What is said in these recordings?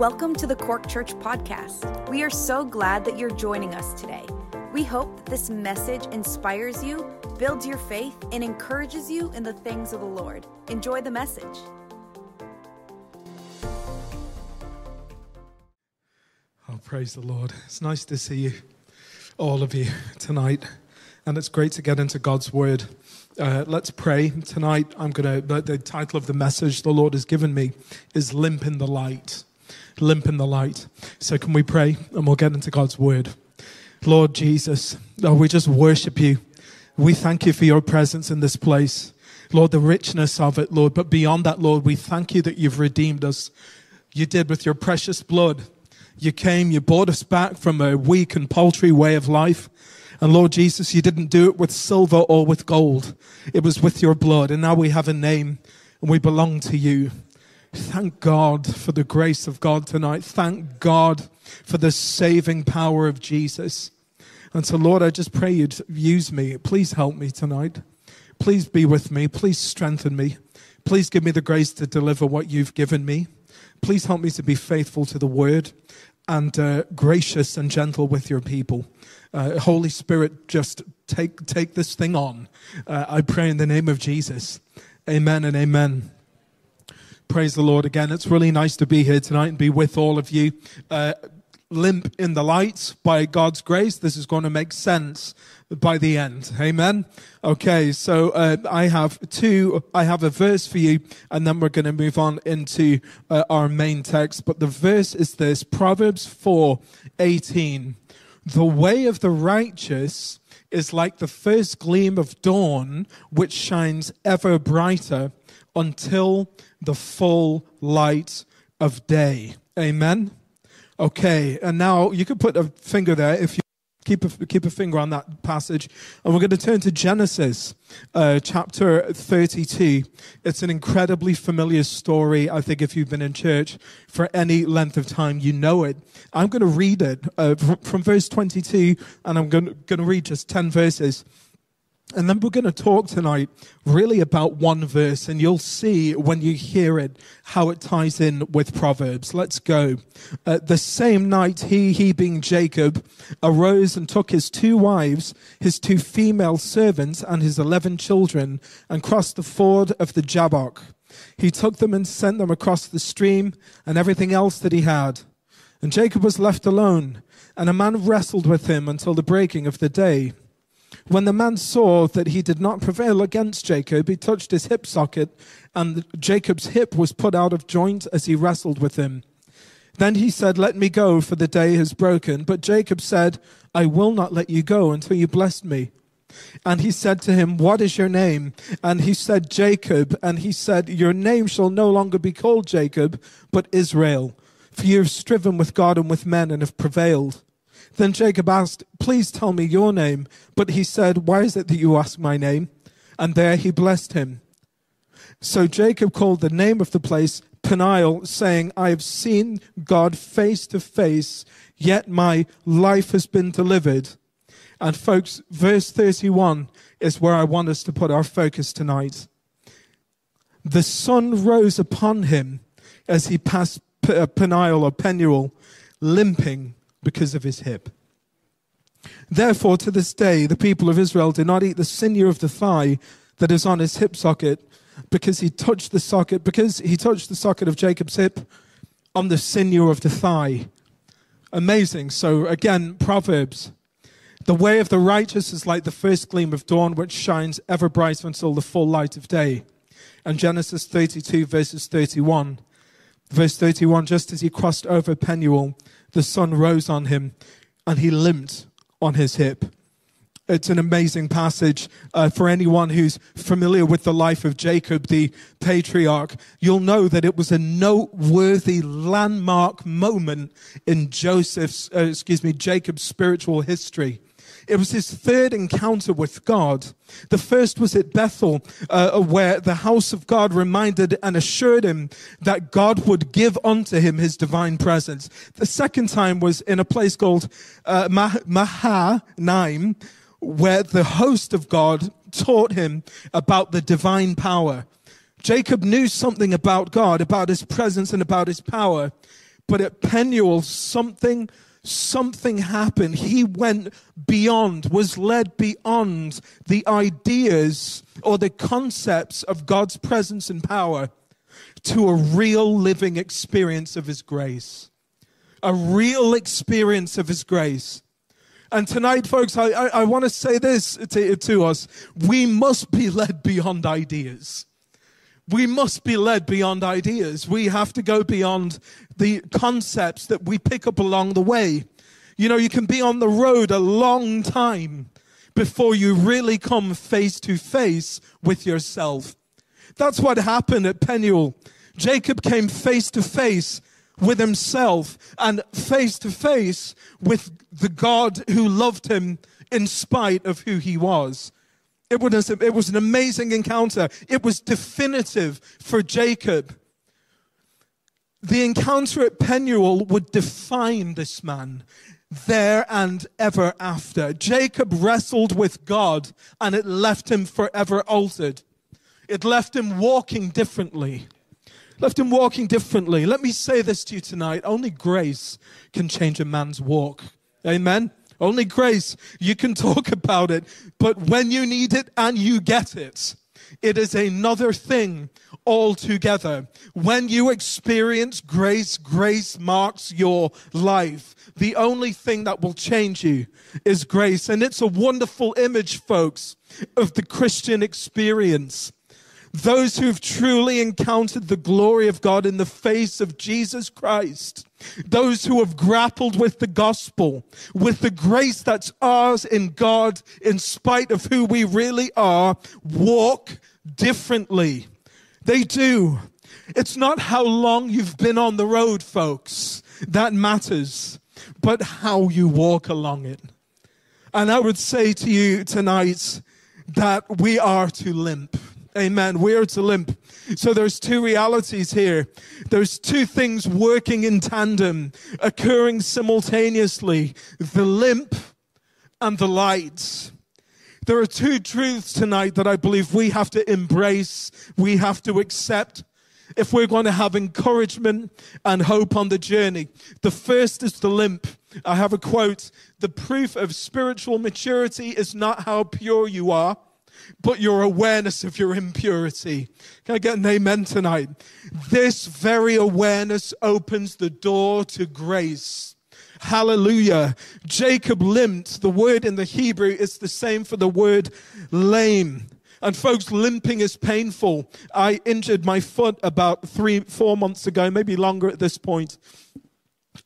Welcome to the Cork Church Podcast. We are so glad that you're joining us today. We hope that this message inspires you, builds your faith, and encourages you in the things of the Lord. Enjoy the message. Oh, praise the Lord. It's nice to see you, all of you, tonight. And it's great to get into God's Word. Uh, let's pray. Tonight, I'm going to, the title of the message the Lord has given me is Limp in the Light. Limp in the Light. So, can we pray and we'll get into God's Word? Lord Jesus, oh, we just worship you. We thank you for your presence in this place. Lord, the richness of it, Lord. But beyond that, Lord, we thank you that you've redeemed us. You did with your precious blood. You came, you bought us back from a weak and paltry way of life. And Lord Jesus, you didn't do it with silver or with gold. It was with your blood. And now we have a name and we belong to you. Thank God for the grace of God tonight. Thank God for the saving power of Jesus. And so, Lord, I just pray you'd use me. Please help me tonight. Please be with me. Please strengthen me. Please give me the grace to deliver what you've given me. Please help me to be faithful to the word and uh, gracious and gentle with your people. Uh, Holy Spirit, just take, take this thing on. Uh, I pray in the name of Jesus. Amen and amen. Praise the Lord again. It's really nice to be here tonight and be with all of you. Uh, limp in the light by God's grace. This is going to make sense by the end. Amen. Okay, so uh, I have two. I have a verse for you, and then we're going to move on into uh, our main text. But the verse is this: Proverbs 4 18. The way of the righteous is like the first gleam of dawn, which shines ever brighter until the full light of day. Amen. Okay, and now you can put a finger there if you keep a, keep a finger on that passage. And we're going to turn to Genesis uh, chapter 32. It's an incredibly familiar story. I think if you've been in church for any length of time, you know it. I'm going to read it uh, from, from verse 22, and I'm going to, going to read just 10 verses. And then we're going to talk tonight really about one verse, and you'll see when you hear it how it ties in with Proverbs. Let's go. Uh, the same night, he, he being Jacob, arose and took his two wives, his two female servants, and his eleven children, and crossed the ford of the Jabbok. He took them and sent them across the stream and everything else that he had. And Jacob was left alone, and a man wrestled with him until the breaking of the day. When the man saw that he did not prevail against Jacob, he touched his hip socket, and Jacob's hip was put out of joint as he wrestled with him. Then he said, Let me go, for the day has broken. But Jacob said, I will not let you go until you bless me. And he said to him, What is your name? And he said, Jacob. And he said, Your name shall no longer be called Jacob, but Israel, for you have striven with God and with men and have prevailed. Then Jacob asked, Please tell me your name. But he said, Why is it that you ask my name? And there he blessed him. So Jacob called the name of the place Peniel, saying, I have seen God face to face, yet my life has been delivered. And folks, verse 31 is where I want us to put our focus tonight. The sun rose upon him as he passed uh, Peniel or Penuel, limping because of his hip. Therefore, to this day, the people of Israel do not eat the sinew of the thigh that is on his hip socket, because he touched the socket, because he touched the socket of Jacob's hip on the sinew of the thigh. Amazing. So again, Proverbs. The way of the righteous is like the first gleam of dawn, which shines ever bright until the full light of day. And Genesis 32, verses 31. Verse 31 Just as he crossed over Penuel, the sun rose on him and he limped on his hip. It's an amazing passage uh, for anyone who's familiar with the life of Jacob, the patriarch. You'll know that it was a noteworthy landmark moment in Joseph's, uh, excuse me, Jacob's spiritual history. It was his third encounter with God. The first was at Bethel, uh, where the house of God reminded and assured him that God would give unto him his divine presence. The second time was in a place called uh, Mahanaim, where the host of God taught him about the divine power. Jacob knew something about God, about his presence and about his power, But at Penuel, something something happened. He went beyond, was led beyond the ideas or the concepts of God's presence and power to a real living experience of His grace. A real experience of His grace. And tonight, folks, I, I, I want to say this to, to us. We must be led beyond ideas we must be led beyond ideas. We have to go beyond the concepts that we pick up along the way. You know, you can be on the road a long time before you really come face to face with yourself. That's what happened at Peniel. Jacob came face to face with himself and face to face with the God who loved him in spite of who he was. It was, it was an amazing encounter. It was definitive for Jacob. The encounter at Penuel would define this man there and ever after. Jacob wrestled with God and it left him forever altered. It left him walking differently. Left him walking differently. Let me say this to you tonight. Only grace can change a man's walk. Amen. Only grace. You can talk about it, but when you need it and you get it, it is another thing altogether. When you experience grace, grace marks your life. The only thing that will change you is grace. And it's a wonderful image, folks, of the Christian experience. Those who've truly encountered the glory of God in the face of Jesus Christ. Those who have grappled with the gospel, with the grace that's ours in God, in spite of who we really are, walk differently. They do. It's not how long you've been on the road, folks, that matters, but how you walk along it. And I would say to you tonight that we are to limp. Amen. We're to limp. So there's two realities here. There's two things working in tandem, occurring simultaneously. The limp and the light. There are two truths tonight that I believe we have to embrace, we have to accept if we're going to have encouragement and hope on the journey. The first is the limp. I have a quote The proof of spiritual maturity is not how pure you are but your awareness of your impurity. Can I get an amen tonight? This very awareness opens the door to grace. Hallelujah. Jacob limped. The word in the Hebrew is the same for the word lame. And folks, limping is painful. I injured my foot about three, four months ago, maybe longer at this point.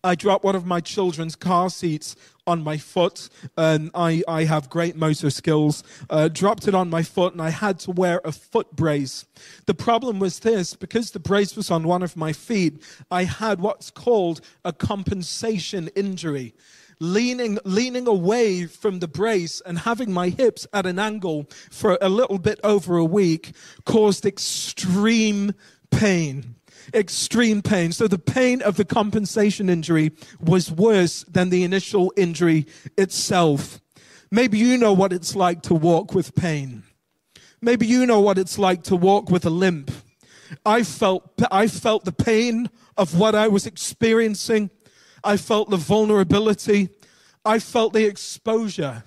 I dropped one of my children's car seats on my foot, and I, I have great motor skills. Uh, dropped it on my foot, and I had to wear a foot brace. The problem was this because the brace was on one of my feet, I had what's called a compensation injury. Leaning, leaning away from the brace and having my hips at an angle for a little bit over a week caused extreme pain extreme pain. So the pain of the compensation injury was worse than the initial injury itself. Maybe you know what it's like to walk with pain. Maybe you know what it's like to walk with a limp. I felt, I felt the pain of what I was experiencing. I felt the vulnerability. I felt the exposure.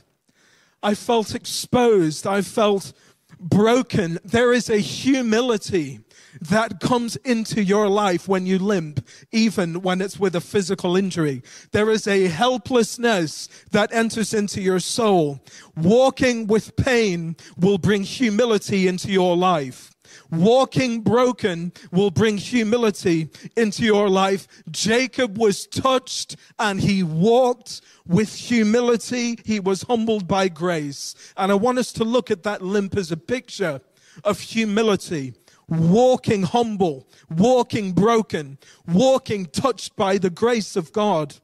I felt exposed. I felt broken. There is a humility that comes into your life when you limp, even when it's with a physical injury. There is a helplessness that enters into your soul. Walking with pain will bring humility into your life. Walking broken will bring humility into your life. Jacob was touched and he walked with humility. He was humbled by grace. And I want us to look at that limp as a picture of humility walking humble, walking broken, walking touched by the grace of God.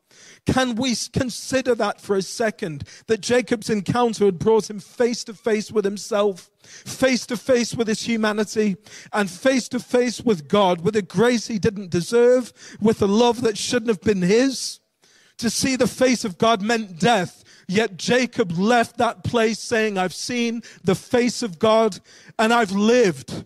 Can we consider that for a second? That Jacob's encounter had brought him face to face with himself, face to face with his humanity, and face to face with God, with a grace he didn't deserve, with a love that shouldn't have been his. To see the face of God meant death. Yet Jacob left that place saying, I've seen the face of God and I've lived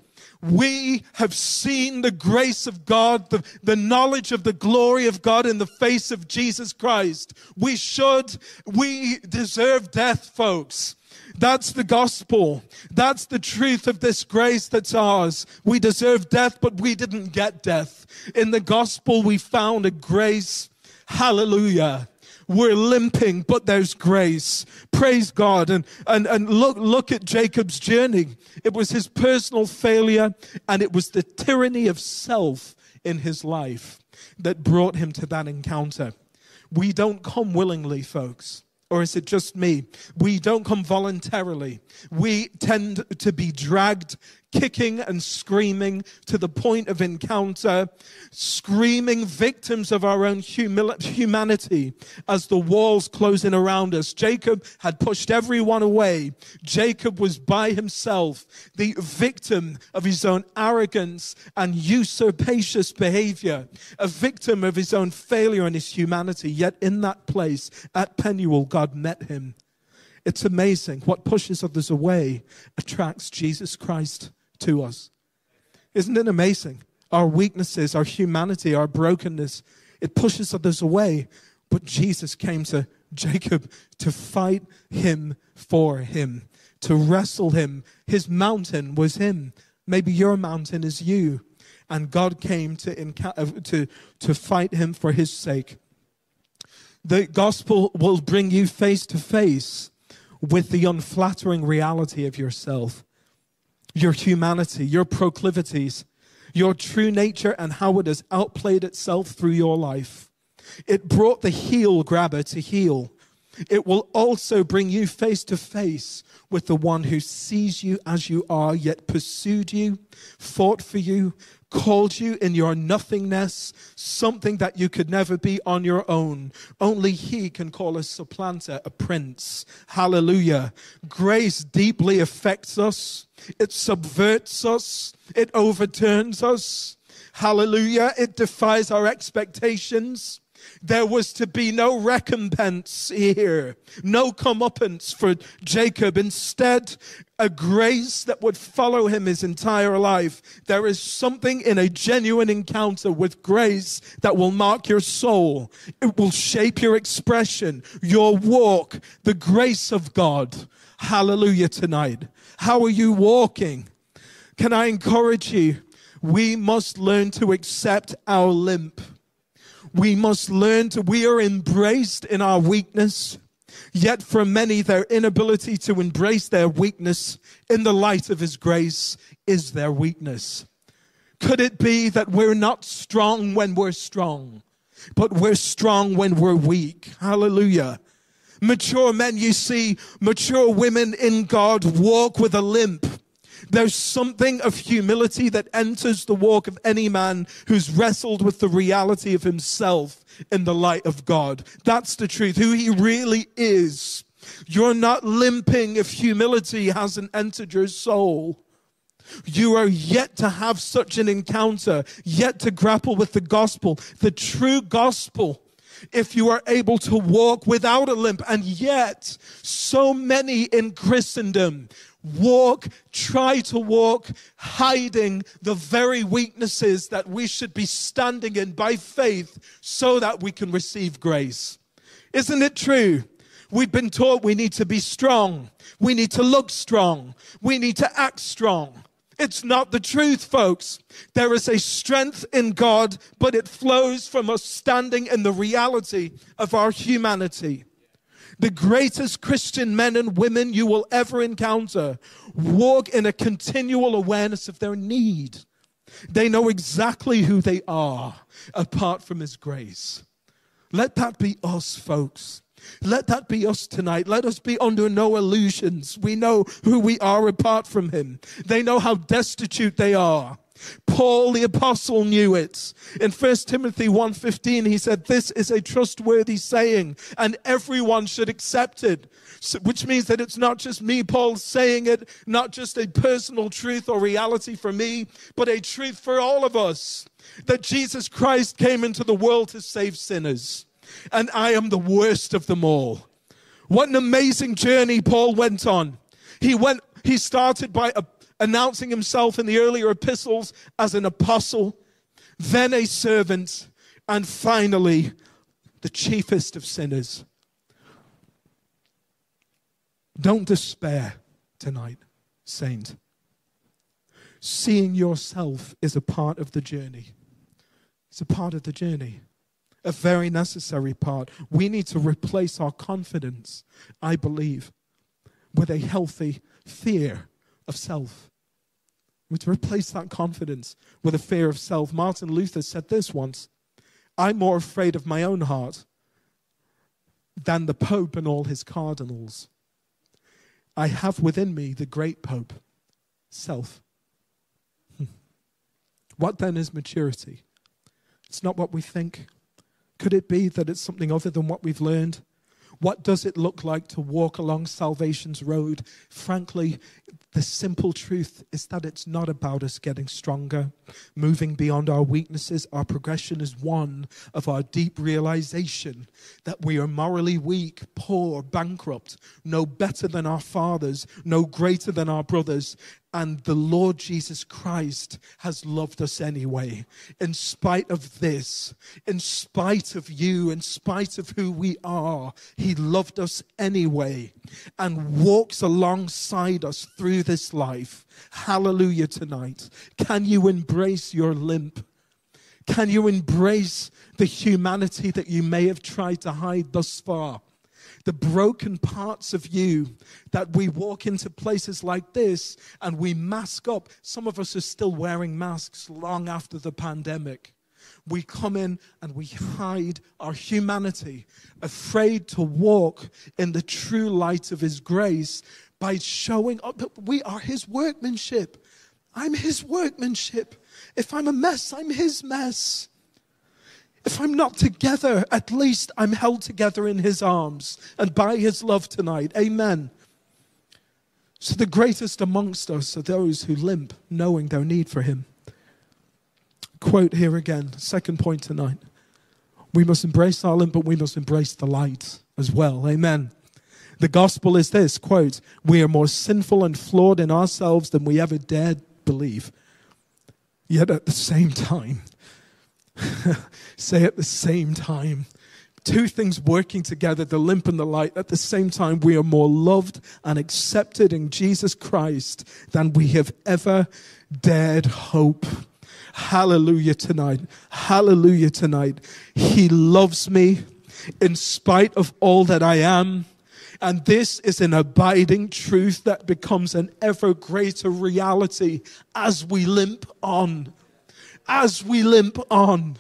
we have seen the grace of God, the, the knowledge of the glory of God in the face of Jesus Christ. We should, we deserve death, folks. That's the gospel. That's the truth of this grace that's ours. We deserve death, but we didn't get death. In the gospel, we found a grace. Hallelujah. We're limping, but there's grace. Praise God. And, and, and look, look at Jacob's journey. It was his personal failure and it was the tyranny of self in his life that brought him to that encounter. We don't come willingly, folks. Or is it just me? We don't come voluntarily. We tend to be dragged kicking and screaming to the point of encounter, screaming victims of our own humil- humanity as the walls close in around us. Jacob had pushed everyone away. Jacob was by himself, the victim of his own arrogance and usurpacious behavior, a victim of his own failure and his humanity. Yet in that place at Penuel, God met him. It's amazing. What pushes others away attracts Jesus Christ to us. Isn't it amazing? Our weaknesses, our humanity, our brokenness, it pushes others away. But Jesus came to Jacob to fight him for him, to wrestle him. His mountain was him. Maybe your mountain is you. And God came to, uh, to, to fight him for his sake. The gospel will bring you face to face with the unflattering reality of yourself your humanity, your proclivities, your true nature, and how it has outplayed itself through your life. It brought the heel grabber to heel. It will also bring you face to face with the one who sees you as you are, yet pursued you, fought for you, called you in your nothingness, something that you could never be on your own. Only He can call a supplanter a prince. Hallelujah. Grace deeply affects us, it subverts us, it overturns us. Hallelujah. It defies our expectations. There was to be no recompense here, no comeuppance for Jacob. Instead, a grace that would follow him his entire life. There is something in a genuine encounter with grace that will mark your soul. It will shape your expression, your walk, the grace of God. Hallelujah tonight. How are you walking? Can I encourage you? We must learn to accept our limp. We must learn to, we are embraced in our weakness. Yet for many, their inability to embrace their weakness in the light of His grace is their weakness. Could it be that we're not strong when we're strong, but we're strong when we're weak? Hallelujah. Mature men, you see, mature women in God walk with a limp there's something of humility that enters the walk of any man who's wrestled with the reality of himself in the light of God. That's the truth, who he really is. You're not limping if humility hasn't entered your soul. You are yet to have such an encounter, yet to grapple with the gospel, the true gospel if you are able to walk without a limp. And yet, so many in Christendom walk, try to walk, hiding the very weaknesses that we should be standing in by faith so that we can receive grace. Isn't it true? We've been taught we need to be strong. We need to look strong. We need to act strong. It's not the truth, folks. There is a strength in God, but it flows from us standing in the reality of our humanity. The greatest Christian men and women you will ever encounter walk in a continual awareness of their need. They know exactly who they are apart from His grace. Let that be us, folks. Let that be us tonight. Let us be under no illusions. We know who we are apart from Him. They know how destitute they are. Paul the apostle knew it. In 1 Timothy 1:15 he said this is a trustworthy saying and everyone should accept it. So, which means that it's not just me Paul saying it, not just a personal truth or reality for me, but a truth for all of us. That Jesus Christ came into the world to save sinners. And I am the worst of them all. What an amazing journey Paul went on. He went he started by uh, announcing himself in the earlier epistles as an apostle, then a servant, and finally the chiefest of sinners. Don't despair tonight, saint. Seeing yourself is a part of the journey. It's a part of the journey, a very necessary part. We need to replace our confidence, I believe, with a healthy fear of self. We to replace that confidence with a fear of self. Martin Luther said this once I'm more afraid of my own heart than the Pope and all his cardinals. I have within me the great Pope, self. Hmm. What then is maturity? It's not what we think. Could it be that it's something other than what we've learned? What does it look like to walk along salvation's road? Frankly, the simple truth is that it's not about us getting stronger, moving beyond our weaknesses. Our progression is one of our deep realization that we are morally weak, poor, bankrupt, no better than our fathers, no greater than our brothers, and the Lord Jesus Christ has loved us anyway. In spite of this, in spite of you, in spite of who we are, He loved us anyway and walks alongside us through this life. Hallelujah tonight. Can you embrace your limp? Can you embrace the humanity that you may have tried to hide thus far? the broken parts of you that we walk into places like this and we mask up. Some of us are still wearing masks long after the pandemic. We come in and we hide our humanity, afraid to walk in the true light of His grace by showing up. We are His workmanship. I'm His workmanship. If I'm a mess, I'm His mess. If I'm not together, at least I'm held together in his arms and by his love tonight. Amen. So the greatest amongst us are those who limp, knowing their need for him. Quote here again, second point tonight. We must embrace our limp, but we must embrace the light as well. Amen. The gospel is this quote, we are more sinful and flawed in ourselves than we ever dared believe. Yet at the same time, say at the same time. Two things working together, the limp and the light. At the same time, we are more loved and accepted in Jesus Christ than we have ever dared hope. Hallelujah tonight. Hallelujah tonight. He loves me in spite of all that I am. And this is an abiding truth that becomes an ever greater reality as we limp on as we limp on.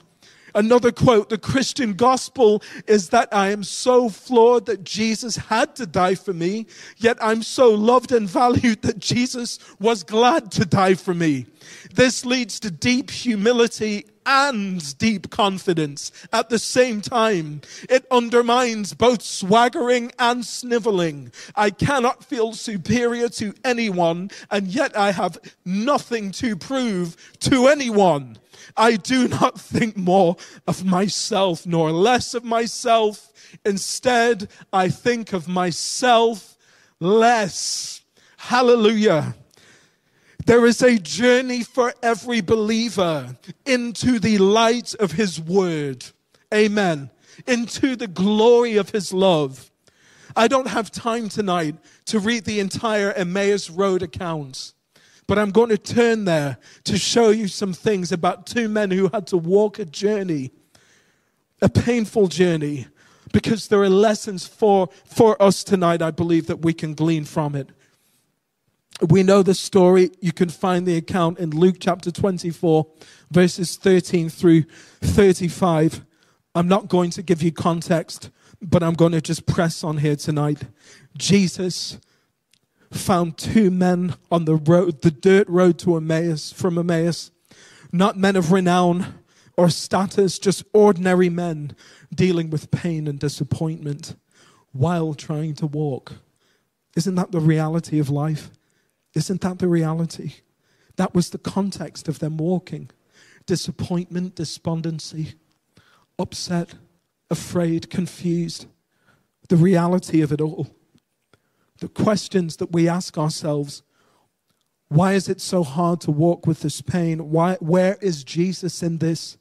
Another quote the Christian gospel is that I am so flawed that Jesus had to die for me, yet I'm so loved and valued that Jesus was glad to die for me. This leads to deep humility and deep confidence at the same time. It undermines both swaggering and sniveling. I cannot feel superior to anyone, and yet I have nothing to prove to anyone. I do not think more of myself nor less of myself. Instead, I think of myself less. Hallelujah. There is a journey for every believer into the light of his word. Amen. Into the glory of his love. I don't have time tonight to read the entire Emmaus Road account. But I'm going to turn there to show you some things about two men who had to walk a journey, a painful journey, because there are lessons for, for us tonight, I believe, that we can glean from it. We know the story. You can find the account in Luke chapter 24, verses 13 through 35. I'm not going to give you context, but I'm going to just press on here tonight. Jesus found two men on the road, the dirt road to Emmaus, from Emmaus, not men of renown or status, just ordinary men dealing with pain and disappointment while trying to walk. Isn't that the reality of life? Isn't that the reality? That was the context of them walking disappointment, despondency, upset, afraid, confused. The reality of it all the questions that we ask ourselves Why is it so hard to walk with this pain? Why, where is Jesus in this?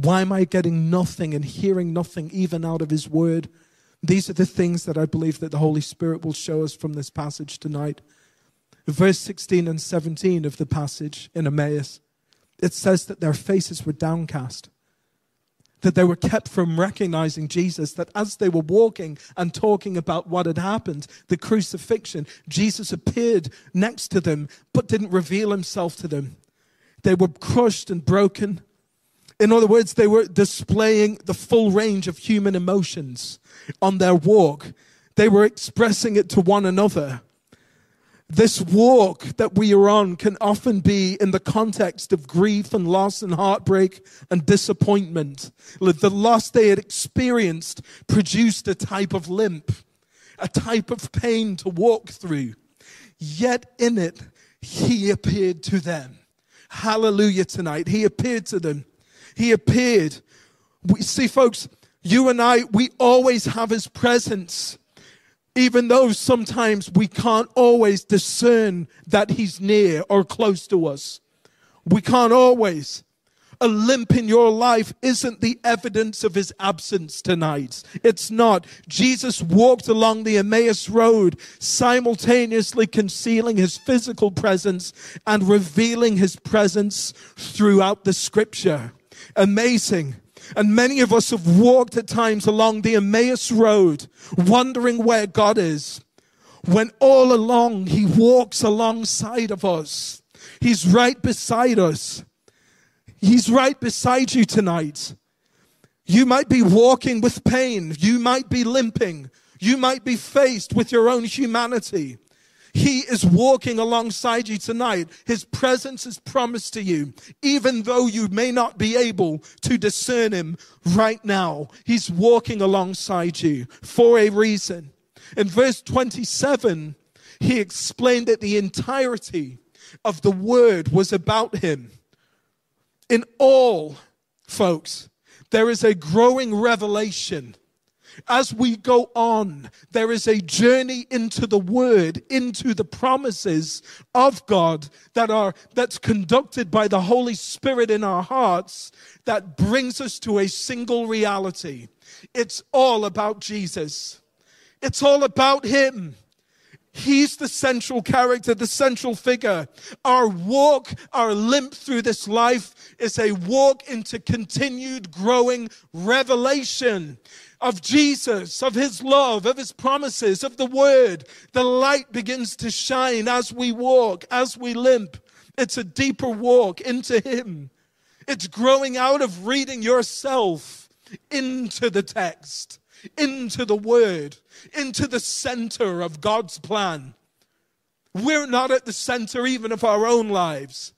Why am I getting nothing and hearing nothing even out of his word? These are the things that I believe that the Holy Spirit will show us from this passage tonight. Verse 16 and 17 of the passage in Emmaus, it says that their faces were downcast that they were kept from recognizing Jesus, that as they were walking and talking about what had happened, the crucifixion, Jesus appeared next to them, but didn't reveal himself to them. They were crushed and broken. In other words, they were displaying the full range of human emotions on their walk. They were expressing it to one another. This walk that we are on can often be in the context of grief and loss and heartbreak and disappointment. The loss they had experienced produced a type of limp, a type of pain to walk through. Yet in it, he appeared to them. Hallelujah tonight. He appeared to them. He appeared. We see, folks, you and I, we always have his presence even though sometimes we can't always discern that he's near or close to us. We can't always. A limp in your life isn't the evidence of his absence tonight. It's not. Jesus walked along the Emmaus road, simultaneously concealing his physical presence and revealing his presence throughout the scripture. Amazing. And many of us have walked at times along the Emmaus road, wondering where God is, when all along He walks alongside of us. He's right beside us. He's right beside you tonight. You might be walking with pain. You might be limping. You might be faced with your own humanity. He is walking alongside you tonight. His presence is promised to you, even though you may not be able to discern him right now. He's walking alongside you for a reason. In verse 27, he explained that the entirety of the word was about him. In all, folks, there is a growing revelation as we go on, there is a journey into the word, into the promises of God that are, that's conducted by the Holy Spirit in our hearts that brings us to a single reality. It's all about Jesus. It's all about Him. He's the central character, the central figure. Our walk, our limp through this life is a walk into continued growing revelation of Jesus, of his love, of his promises, of the word. The light begins to shine as we walk, as we limp. It's a deeper walk into him. It's growing out of reading yourself into the text, into the word, into the center of God's plan. We're not at the center even of our own lives.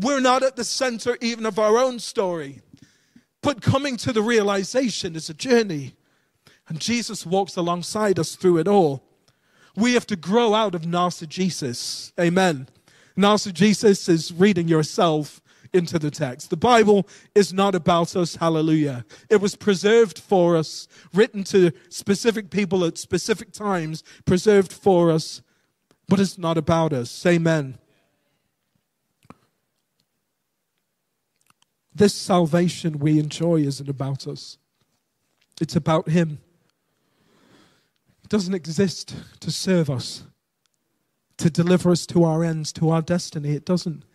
We're not at the center even of our own story. But coming to the realization is a journey. And Jesus walks alongside us through it all. We have to grow out of narcissism. Amen. Narcissism is reading yourself into the text. The Bible is not about us. Hallelujah. It was preserved for us, written to specific people at specific times, preserved for us, but it's not about us. Amen. This salvation we enjoy isn't about us, it's about Him doesn't exist to serve us, to deliver us to our ends, to our destiny. It doesn't.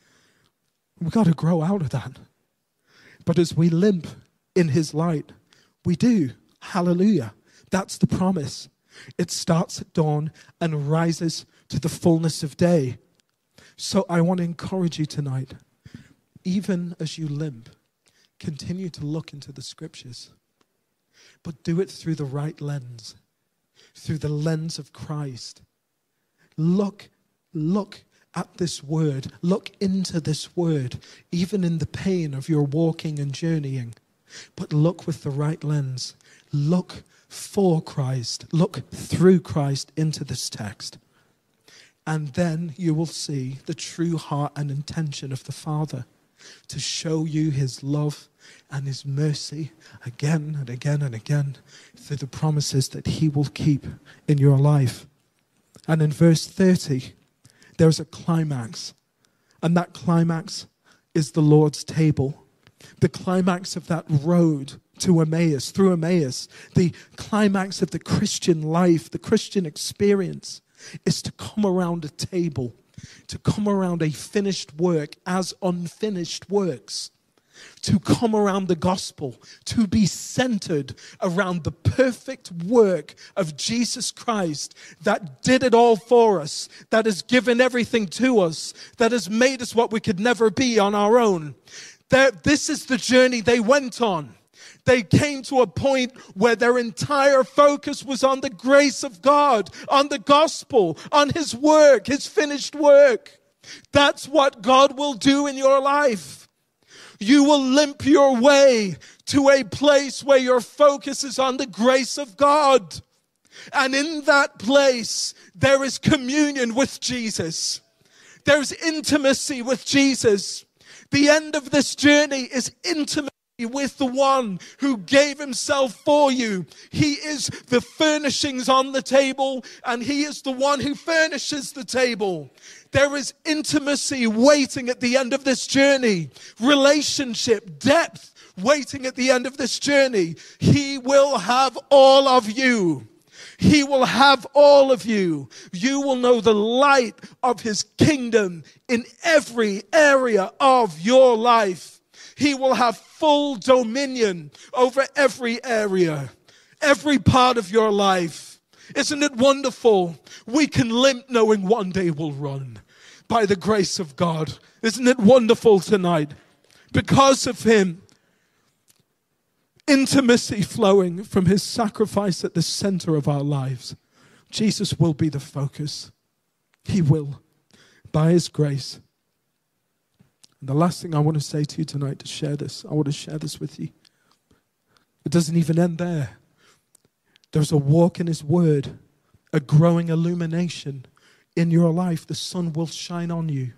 We've got to grow out of that. But as we limp in His light, we do. Hallelujah. That's the promise. It starts at dawn and rises to the fullness of day. So I want to encourage you tonight, even as you limp, continue to look into the scriptures, but do it through the right lens through the lens of Christ. Look, look at this word. Look into this word, even in the pain of your walking and journeying. But look with the right lens. Look for Christ. Look through Christ into this text. And then you will see the true heart and intention of the Father to show you his love and his mercy again and again and again through the promises that he will keep in your life. And in verse 30, there's a climax. And that climax is the Lord's table. The climax of that road to Emmaus, through Emmaus, the climax of the Christian life, the Christian experience, is to come around a table, to come around a finished work as unfinished works to come around the gospel, to be centered around the perfect work of Jesus Christ that did it all for us, that has given everything to us, that has made us what we could never be on our own. That this is the journey they went on. They came to a point where their entire focus was on the grace of God, on the gospel, on His work, His finished work. That's what God will do in your life you will limp your way to a place where your focus is on the grace of God. And in that place, there is communion with Jesus. There's intimacy with Jesus. The end of this journey is intimacy with the one who gave himself for you. He is the furnishings on the table and he is the one who furnishes the table. There is intimacy waiting at the end of this journey, relationship, depth waiting at the end of this journey. He will have all of you. He will have all of you. You will know the light of his kingdom in every area of your life. He will have full dominion over every area, every part of your life. Isn't it wonderful? We can limp knowing one day we'll run by the grace of God. Isn't it wonderful tonight? Because of Him, intimacy flowing from His sacrifice at the center of our lives. Jesus will be the focus. He will, by His grace. And the last thing I want to say to you tonight to share this, I want to share this with you. It doesn't even end there. There's a walk in His Word, a growing illumination in your life. The sun will shine on you,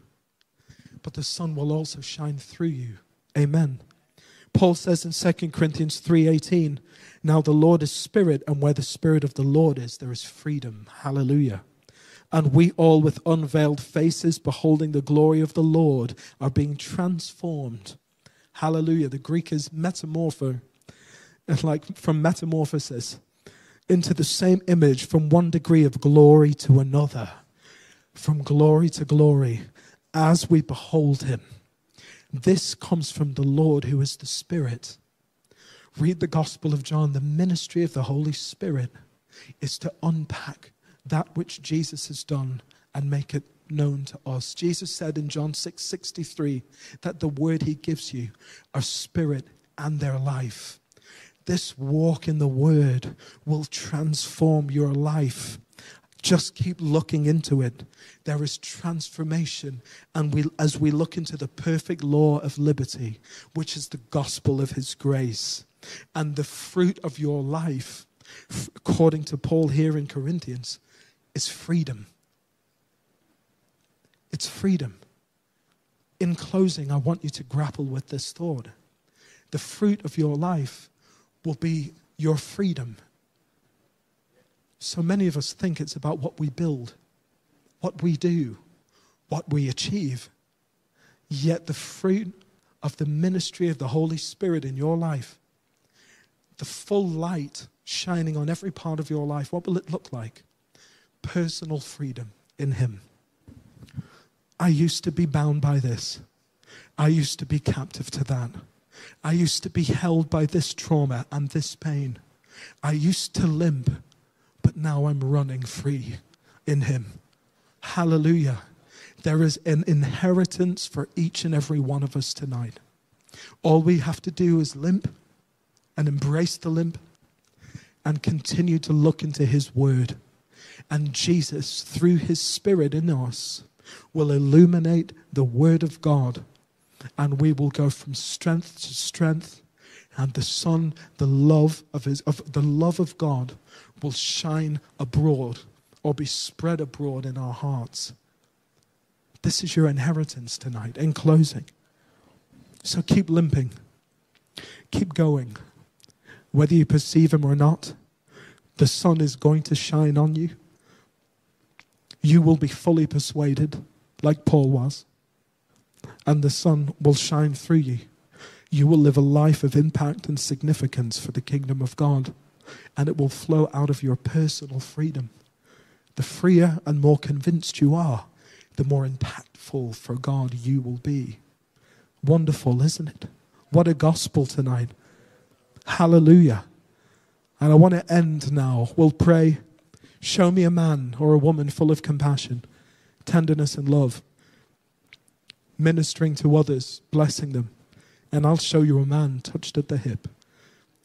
but the sun will also shine through you. Amen. Paul says in 2 Corinthians 3:18, "Now the Lord is spirit, and where the spirit of the Lord is, there is freedom." Hallelujah. And we all with unveiled faces beholding the glory of the Lord are being transformed. Hallelujah. The Greek is metamorpho, like from metamorphosis into the same image from one degree of glory to another, from glory to glory, as we behold him. This comes from the Lord who is the Spirit. Read the Gospel of John. The ministry of the Holy Spirit is to unpack that which Jesus has done and make it known to us. Jesus said in John 6 63 that the word he gives you are spirit and their life this walk in the Word will transform your life. Just keep looking into it. There is transformation. And we, as we look into the perfect law of liberty, which is the gospel of His grace, and the fruit of your life, according to Paul here in Corinthians, is freedom. It's freedom. In closing, I want you to grapple with this thought. The fruit of your life will be your freedom. So many of us think it's about what we build, what we do, what we achieve. Yet the fruit of the ministry of the Holy Spirit in your life, the full light shining on every part of your life, what will it look like? Personal freedom in Him. I used to be bound by this. I used to be captive to that. I used to be held by this trauma and this pain. I used to limp, but now I'm running free in Him. Hallelujah. There is an inheritance for each and every one of us tonight. All we have to do is limp and embrace the limp and continue to look into His Word. And Jesus, through His Spirit in us, will illuminate the Word of God. And we will go from strength to strength and the sun the love of his of the love of god will shine abroad or be spread abroad in our hearts. This is your inheritance tonight in closing. So keep limping. Keep going. Whether you perceive him or not the sun is going to shine on you you will be fully persuaded like paul was and the sun will shine through you. You will live a life of impact and significance for the kingdom of God, and it will flow out of your personal freedom. The freer and more convinced you are, the more impactful for God you will be. Wonderful, isn't it? What a gospel tonight. Hallelujah. And I want to end now. We'll pray. Show me a man or a woman full of compassion, tenderness, and love, ministering to others, blessing them. And I'll show you a man touched at the hip.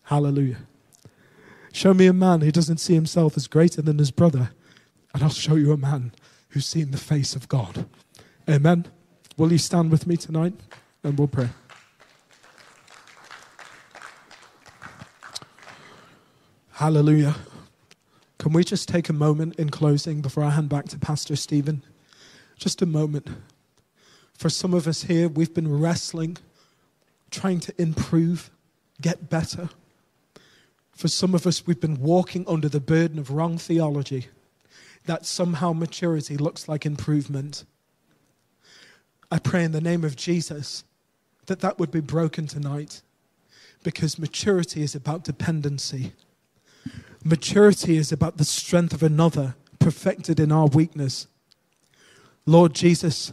Hallelujah. Show me a man who doesn't see himself as greater than his brother, and I'll show you a man who's seen the face of God. Amen. Will you stand with me tonight? And we'll pray. Hallelujah. Can we just take a moment in closing before I hand back to Pastor Stephen? Just a moment. For some of us here, we've been wrestling, trying to improve, get better. For some of us, we've been walking under the burden of wrong theology that somehow maturity looks like improvement. I pray in the name of Jesus that that would be broken tonight because maturity is about dependency. Maturity is about the strength of another perfected in our weakness. Lord Jesus,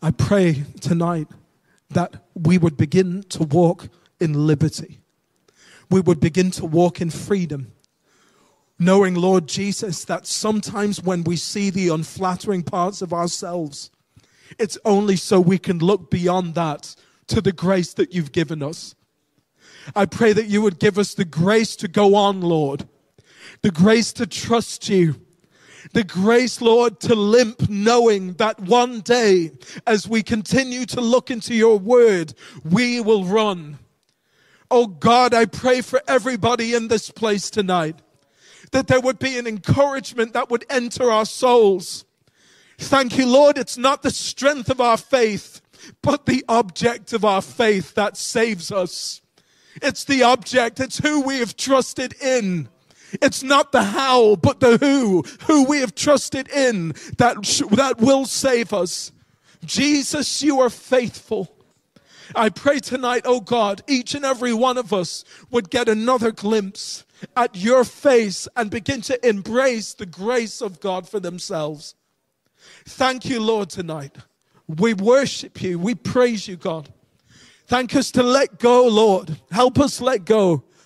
I pray tonight that we would begin to walk in liberty. We would begin to walk in freedom. Knowing, Lord Jesus, that sometimes when we see the unflattering parts of ourselves, it's only so we can look beyond that to the grace that you've given us. I pray that you would give us the grace to go on, Lord, the grace to trust you, the grace, Lord, to limp, knowing that one day, as we continue to look into your word, we will run. Oh God, I pray for everybody in this place tonight that there would be an encouragement that would enter our souls. Thank you, Lord. It's not the strength of our faith, but the object of our faith that saves us. It's the object. It's who we have trusted in. It's not the how, but the who, who we have trusted in that, that will save us. Jesus, you are faithful. I pray tonight, oh God, each and every one of us would get another glimpse at your face and begin to embrace the grace of God for themselves. Thank you, Lord, tonight. We worship you. We praise you, God. Thank us to let go, Lord. Help us let go